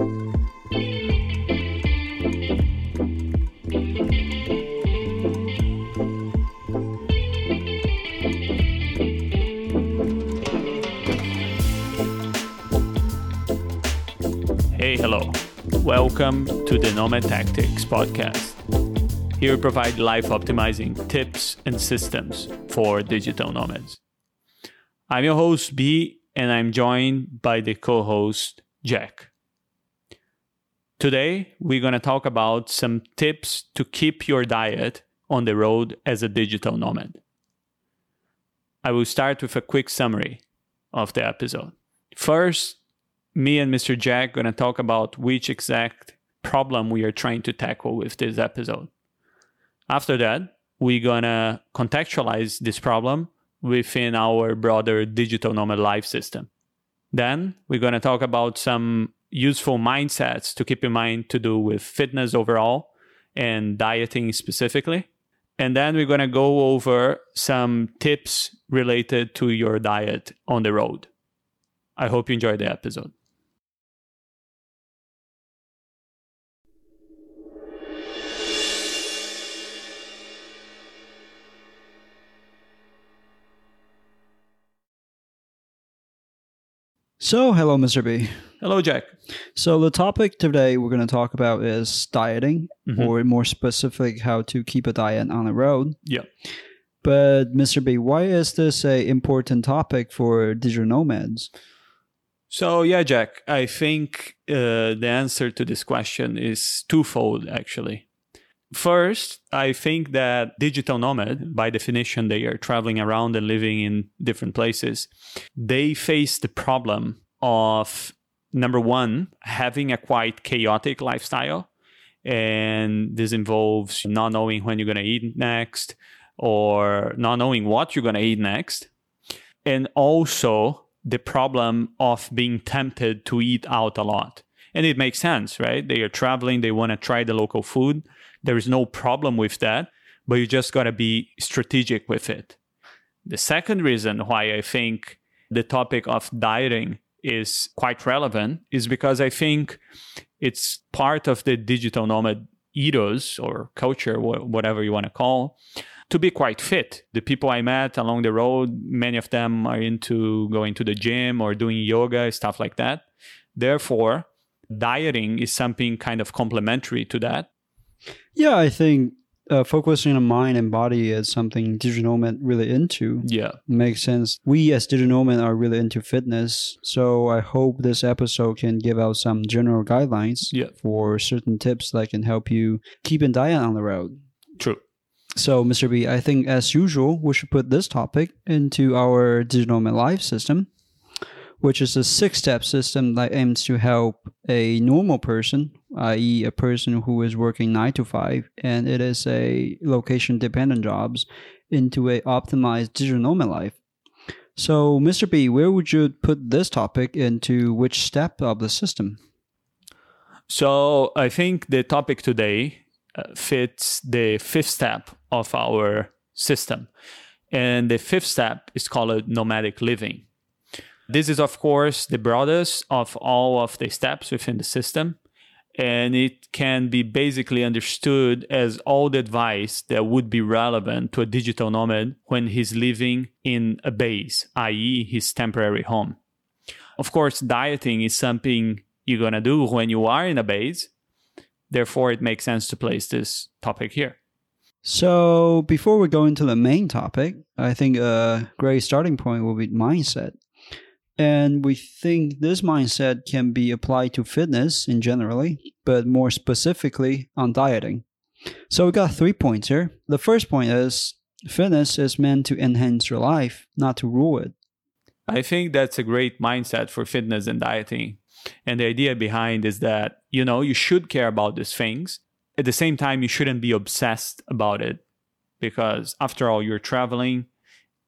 Hey, hello. Welcome to the Nomad Tactics podcast. Here we provide life optimizing tips and systems for digital nomads. I'm your host, B, and I'm joined by the co host, Jack. Today, we're going to talk about some tips to keep your diet on the road as a digital nomad. I will start with a quick summary of the episode. First, me and Mr. Jack going to talk about which exact problem we are trying to tackle with this episode. After that, we're going to contextualize this problem within our broader digital nomad life system. Then we're going to talk about some useful mindsets to keep in mind to do with fitness overall and dieting specifically. And then we're going to go over some tips related to your diet on the road. I hope you enjoyed the episode. So, hello, Mr. B. Hello, Jack. So, the topic today we're going to talk about is dieting, Mhm. or more specific, how to keep a diet on the road. Yeah. But, Mr. B, why is this a important topic for digital nomads? So, yeah, Jack, I think uh, the answer to this question is twofold, actually. First, I think that digital nomad, by definition, they are traveling around and living in different places. They face the problem of number one, having a quite chaotic lifestyle. And this involves not knowing when you're going to eat next or not knowing what you're going to eat next. And also the problem of being tempted to eat out a lot. And it makes sense, right? They are traveling, they want to try the local food. There is no problem with that, but you just got to be strategic with it. The second reason why I think the topic of dieting is quite relevant is because I think it's part of the digital nomad ethos or culture, wh- whatever you want to call, to be quite fit. The people I met along the road, many of them are into going to the gym or doing yoga, stuff like that. Therefore, dieting is something kind of complementary to that. Yeah, I think uh, focusing on mind and body is something digital nomad really into. Yeah. Makes sense. We as digital nomad are really into fitness, so I hope this episode can give out some general guidelines Yeah. for certain tips that can help you keep a diet on the road. True. So, Mr. B, I think as usual, we should put this topic into our digital nomad life system, which is a six step system that aims to help a normal person, i.e., a person who is working nine to five, and it is a location dependent jobs, into a optimized digital nomad life. So, Mr. B, where would you put this topic into which step of the system? So I think the topic today uh, fits the fifth step of our system. And the fifth step is called nomadic living. This is, of course, the broadest of all of the steps within the system. And it can be basically understood as all the advice that would be relevant to a digital nomad when he's living in a base, i.e., his temporary home. Of course, dieting is something you're going to do when you are in a base. Therefore, it makes sense to place this topic here. So, before we go into the main topic, I think a great starting point will be mindset. And we think this mindset can be applied to fitness in generally, but more specifically on dieting. So, we got three points here. The first point is fitness is meant to enhance your life, not to rule it. I think that's a great mindset for fitness and dieting. And the idea behind is that, you know, you should care about these things. At the same time, you shouldn't be obsessed about it because, after all, you're traveling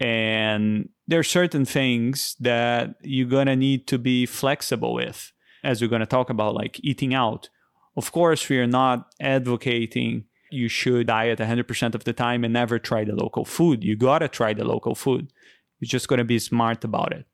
and there are certain things that you're going to need to be flexible with, as we're going to talk about, like eating out. Of course, we are not advocating you should diet 100% of the time and never try the local food. You got to try the local food. You're just going to be smart about it.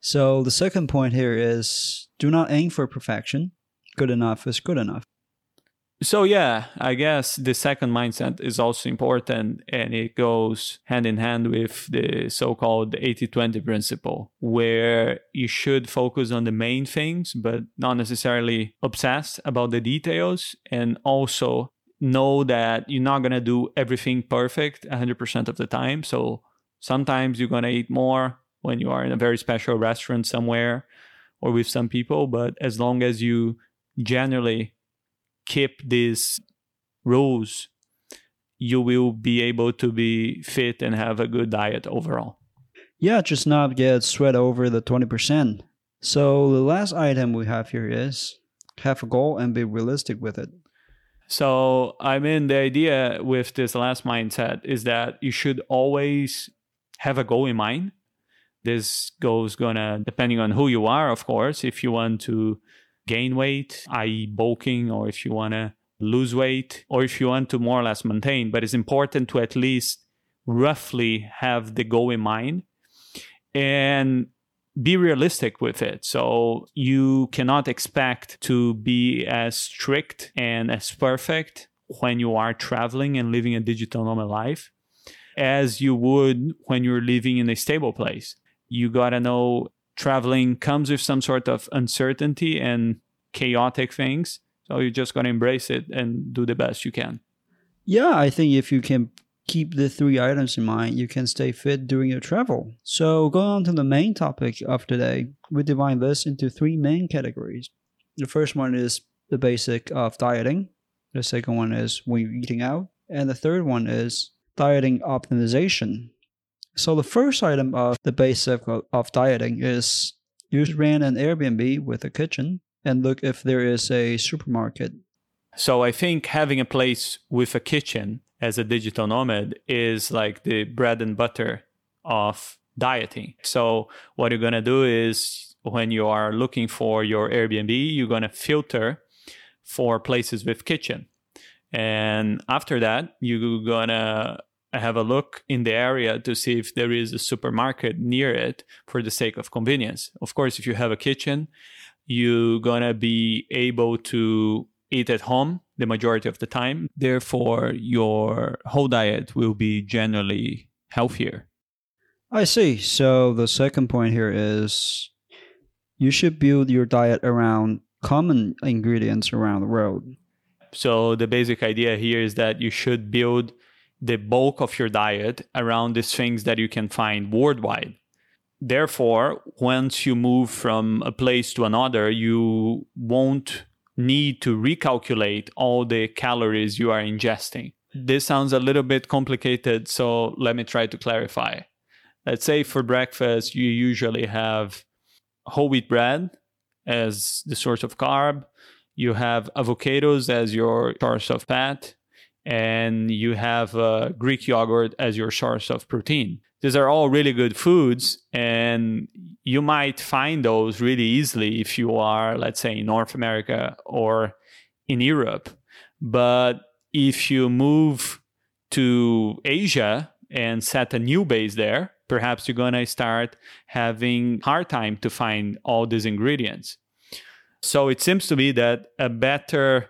So the second point here is do not aim for perfection. Good enough is good enough. So yeah, I guess the second mindset is also important and it goes hand in hand with the so-called 80-20 principle where you should focus on the main things but not necessarily obsess about the details and also know that you're not going to do everything perfect 100% of the time. So sometimes you're going to eat more when you are in a very special restaurant somewhere or with some people, but as long as you generally keep these rules, you will be able to be fit and have a good diet overall. Yeah, just not get sweat over the 20%. So the last item we have here is have a goal and be realistic with it. So, I mean, the idea with this last mindset is that you should always have a goal in mind. This goal is gonna, depending on who you are, of course, if you want to gain weight, i.e., bulking, or if you want to lose weight, or if you want to more or less maintain. But it's important to at least roughly have the goal in mind and be realistic with it. So you cannot expect to be as strict and as perfect when you are traveling and living a digital nomad life as you would when you're living in a stable place. You got to know traveling comes with some sort of uncertainty and chaotic things. So you're just to embrace it and do the best you can. Yeah, I think if you can keep the three items in mind, you can stay fit during your travel. So, going on to the main topic of today, we divide this into three main categories. The first one is the basic of dieting, the second one is when you're eating out, and the third one is dieting optimization. So, the first item of the basic of dieting is you rent an Airbnb with a kitchen and look if there is a supermarket. So, I think having a place with a kitchen as a digital nomad is like the bread and butter of dieting. So what you're going to do is when you are looking for your Airbnb, you're going to filter for places with kitchen. And after that, you're going to have a look in the area to see if there is a supermarket near it for the sake of convenience. Of course, if you have a kitchen, you're going to be able to eat at home the majority of the time. Therefore, your whole diet will be generally healthier. I see. So the second point here is you should build your diet around common ingredients around the world. So the basic idea here is that you should build the bulk of your diet around these things that you can find worldwide. Therefore, once you move from a place to another, you won't need to recalculate all the calories you are ingesting. This sounds a little bit complicated, so let me try to clarify. Let's say for breakfast, you usually have whole wheat bread as the source of carb, you have avocados as your source of fat, and you have uh, Greek yogurt as your source of protein. These are all really good foods and you might find those really easily if you are let's say in north america or in europe. But if you move to asia and set a new base there perhaps you're going to start having hard time to find all these ingredients. So it seems to me that a better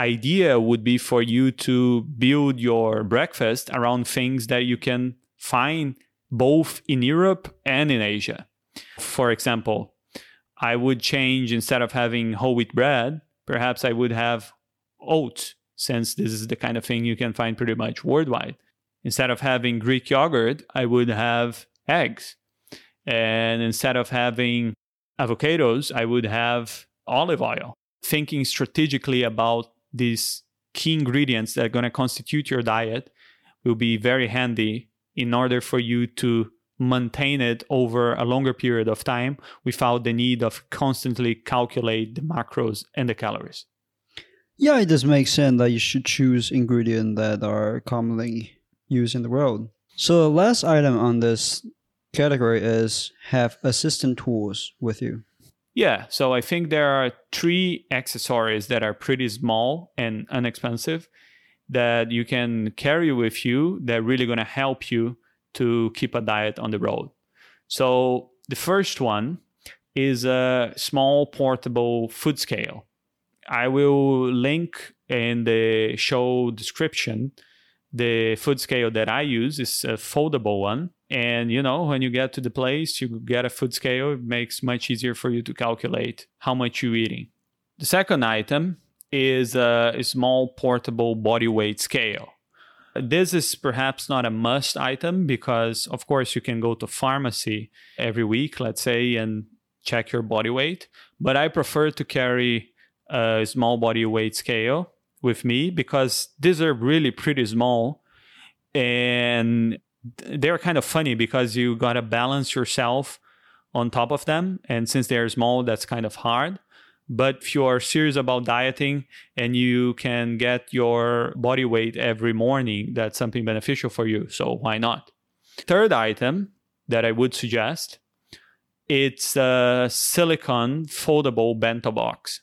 idea would be for you to build your breakfast around things that you can find both in Europe and in Asia. For example, I would change instead of having whole wheat bread, perhaps I would have oats, since this is the kind of thing you can find pretty much worldwide. Instead of having Greek yogurt, I would have eggs. And instead of having avocados, I would have olive oil. Thinking strategically about these key ingredients that are going to constitute your diet will be very handy in order for you to maintain it over a longer period of time without the need of constantly calculate the macros and the calories. Yeah, it does make sense that you should choose ingredients that are commonly used in the world. So the last item on this category is have assistant tools with you. Yeah, so I think there are three accessories that are pretty small and inexpensive that you can carry with you that are really going to help you to keep a diet on the road. So the first one is a small portable food scale. I will link in the show description the food scale that I use is a foldable one. And you know, when you get to the place, you get a food scale, it makes much easier for you to calculate how much you're eating. The second item is a, small portable body weight scale. This is perhaps not a must item because of course you can go to pharmacy every week, let's say, and check your body weight. But I prefer to carry a small body weight scale with me because these are really pretty small and they're kind of funny because you got to balance yourself on top of them. And since they're small that's kind of hard. But if you are serious about dieting and you can get your body weight every morning that's something beneficial for you. So why not? Third item that i would suggest it's a silicone foldable bento box.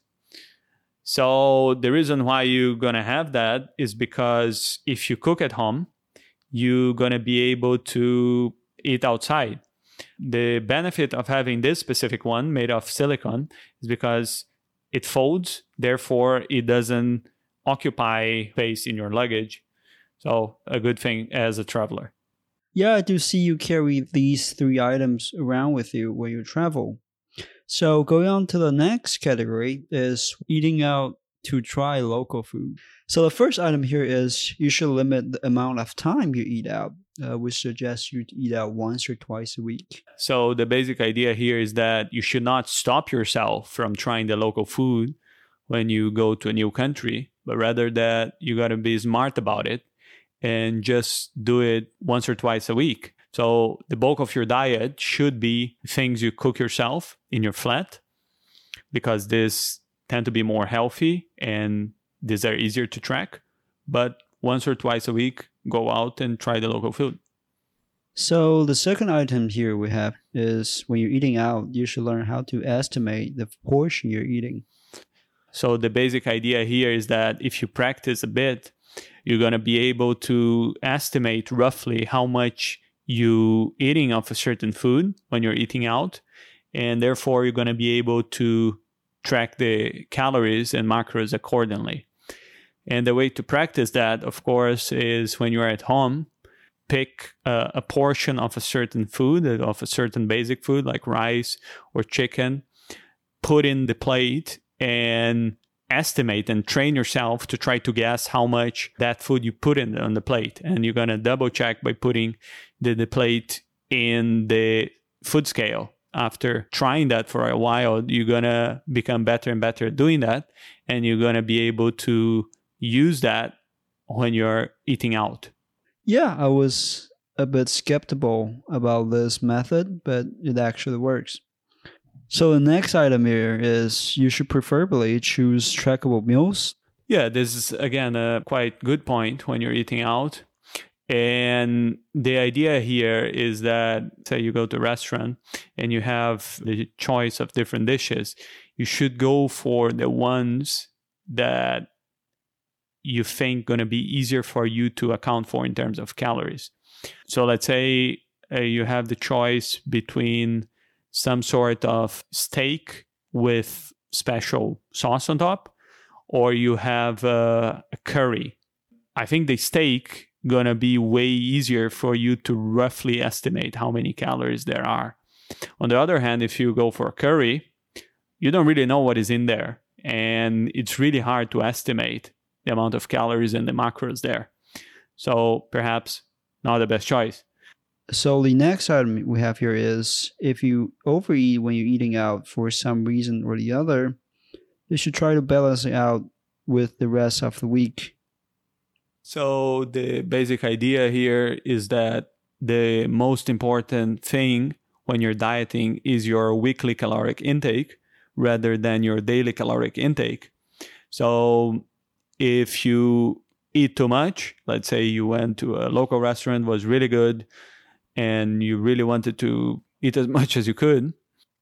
So the reason why you're gonna have that is because if you cook at home, you're gonna be able to eat outside. The benefit of having this specific one made of silicone is because it folds, therefore it doesn't occupy space in your luggage. So a good thing as a traveler. Yeah, I do see you carry these three items around with you when you travel. So going on to the next category is eating out to try local food. So the first item here is you should limit the amount of time you eat out. Uh, we suggest you eat out once or twice a week. So the basic idea here is that you should not stop yourself from trying the local food when you go to a new country, but rather that you got to be smart about it and just do it once or twice a week. So the bulk of your diet should be things you cook yourself in your flat because these tend to be more healthy and these are easier to track. But once or twice a week, go out and try the local food. So the second item here we have is when you're eating out, you should learn how to estimate the portion you're eating. So the basic idea here is that if you practice a bit, you're going to be able to estimate roughly how much you eating of a certain food when you're eating out and therefore you're going to be able to track the calories and macros accordingly. And the way to practice that of course is when you're at home pick a, a portion of a certain food of a certain basic food like rice or chicken put in the plate and estimate and train yourself to try to guess how much that food you put in on the plate. And you're going to double check by putting the, the plate in the food scale after trying that for a while you're going to become better and better at doing that and you're going to be able to use that when you're eating out yeah i was a bit skeptical about this method but it actually works so the next item here is you should preferably choose trackable meals. Yeah, this is again a quite good point when you're eating out. And the idea here is that say you go to a restaurant and you have the choice of different dishes, you should go for the ones that you think going to be easier for you to account for in terms of calories. So let's say uh, you have the choice between some sort of steak with special sauce on top, or you have a curry. I think the steak gonna be way easier for you to roughly estimate how many calories there are. On the other hand, if you go for curry, you don't really know what is in there, and it's really hard to estimate the amount of calories and the macros there. So perhaps not the best choice. So the next item we have here is if you overeat when you're eating out for some reason or the other, you should try to balance it out with the rest of the week. So the basic idea here is that the most important thing when you're dieting is your weekly caloric intake rather than your daily caloric intake. So if you eat too much, let's say you went to a local restaurant was really good, and you really wanted to eat as much as you could,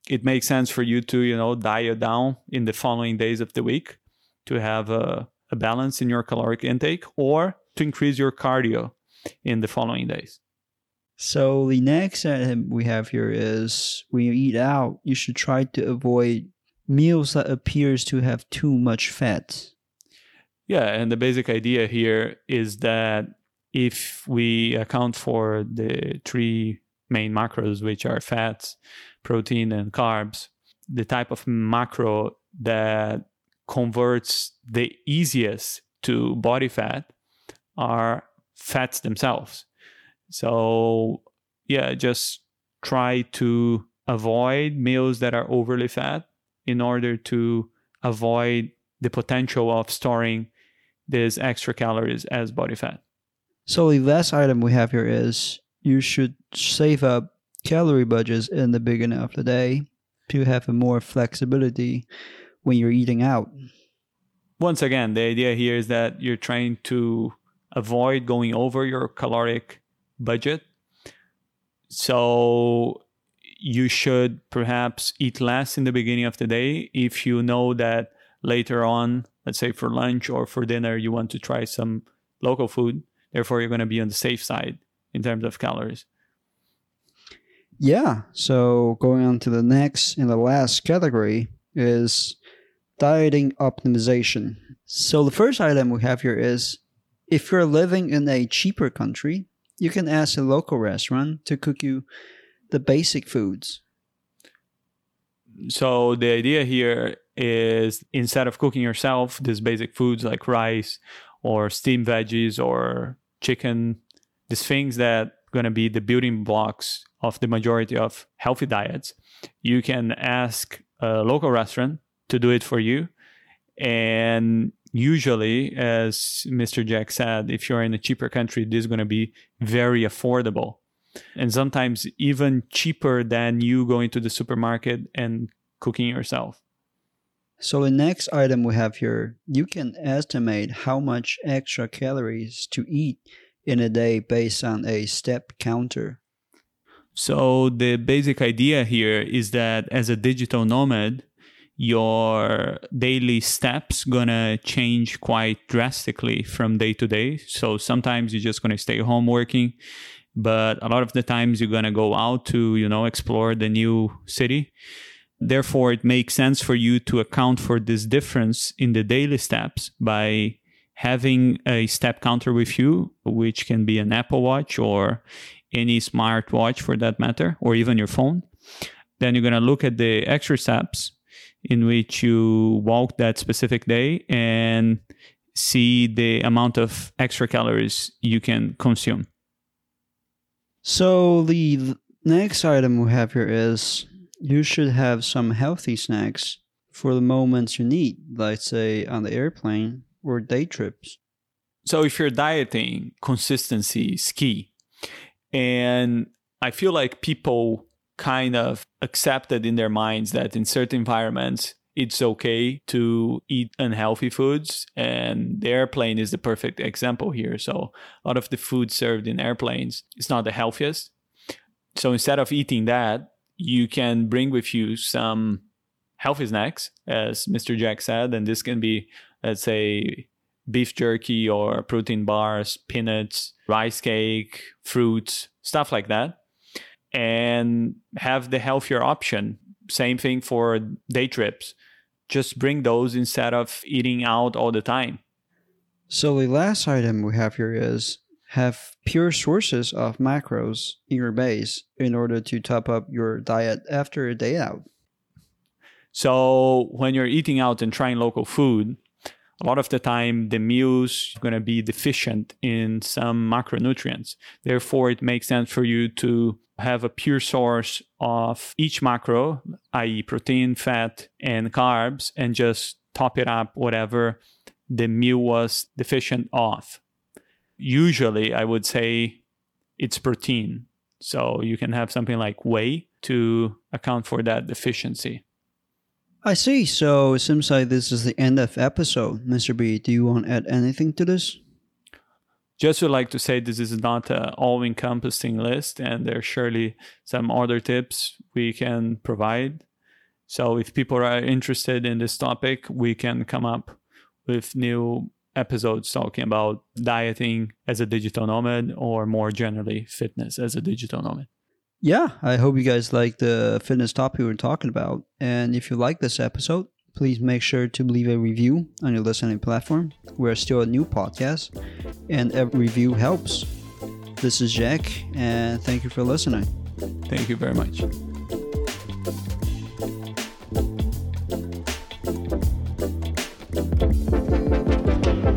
it makes sense for you to, you know, diet down in the following days of the week to have a, a balance in your caloric intake or to increase your cardio in the following days. So the next item we have here is when you eat out, you should try to avoid meals that appears to have too much fat. Yeah, and the basic idea here is that if we account for the three main macros, which are fats, protein, and carbs, the type of macro that converts the easiest to body fat are fats themselves. So, yeah, just try to avoid meals that are overly fat in order to avoid the potential of storing these extra calories as body fat. So the last item we have here is you should save up calorie budgets in the beginning of the day to have more flexibility when you're eating out. Once again, the idea here is that you're trying to avoid going over your caloric budget. So you should perhaps eat less in the beginning of the day if you know that later on, let's say for lunch or for dinner, you want to try some local food. Therefore, you're going to be on the safe side in terms of calories. Yeah. So going on to the next and the last category is dieting optimization. So the first item we have here is if you're living in a cheaper country, you can ask a local restaurant to cook you the basic foods. So the idea here is instead of cooking yourself these basic foods like rice or steamed veggies or chicken, these things that going to be the building blocks of the majority of healthy diets, you can ask a local restaurant to do it for you. And usually, as Mr. Jack said, if you're in a cheaper country, this is going to be very affordable. And sometimes even cheaper than you going to the supermarket and cooking yourself. So the next item we have here, you can estimate how much extra calories to eat in a day based on a step counter. So the basic idea here is that as a digital nomad, your daily steps gonna change quite drastically from day to day. So sometimes you're just gonna stay home working, but a lot of the times you're gonna go out to, you know, explore the new city. Therefore, it makes sense for you to account for this difference in the daily steps by having a step counter with you, which can be an Apple Watch or any smart watch for that matter, or even your phone. Then you're going to look at the extra steps in which you walk that specific day and see the amount of extra calories you can consume. So the next item we have here is you should have some healthy snacks for the moments you need, like say on the airplane or day trips. So if you're dieting, consistency is key. And I feel like people kind of accepted in their minds that in certain environments it's okay to eat unhealthy foods and the airplane is the perfect example here. So a lot of the food served in airplanes is not the healthiest. So instead of eating that you can bring with you some healthy snacks as mr jack said and this can be let's say beef jerky or protein bars, peanuts, rice cake, fruits, stuff like that, and have the healthier option. Same thing for day trips. Just bring those instead of eating out all the time. So, the last item we have here is have pure sources of macros in your base in order to top up your diet after a day out. So, when you're eating out and trying local food, a lot of the time the meals are going to be deficient in some macronutrients. Therefore, it makes sense for you to have a pure source of each macro, i.e., protein, fat, and carbs, and just top it up whatever the meal was deficient of. Usually, I would say it's protein. So you can have something like whey to account for that deficiency. I see. So it seems like this is the end of episode. Mr. B, do you want to add anything to this? Just would like to say this is not an all-encompassing list, and there's surely some other tips we can provide. So if people are interested in this topic, we can come up with new episodes talking about dieting as a digital nomad or more generally fitness as a digital nomad. Yeah, I hope you guys like the fitness topic we were talking about. And if you like this episode, please make sure to leave a review on your listening platform. We're still a new podcast, and every review helps. This is Jack, and thank you for listening. Thank you very much.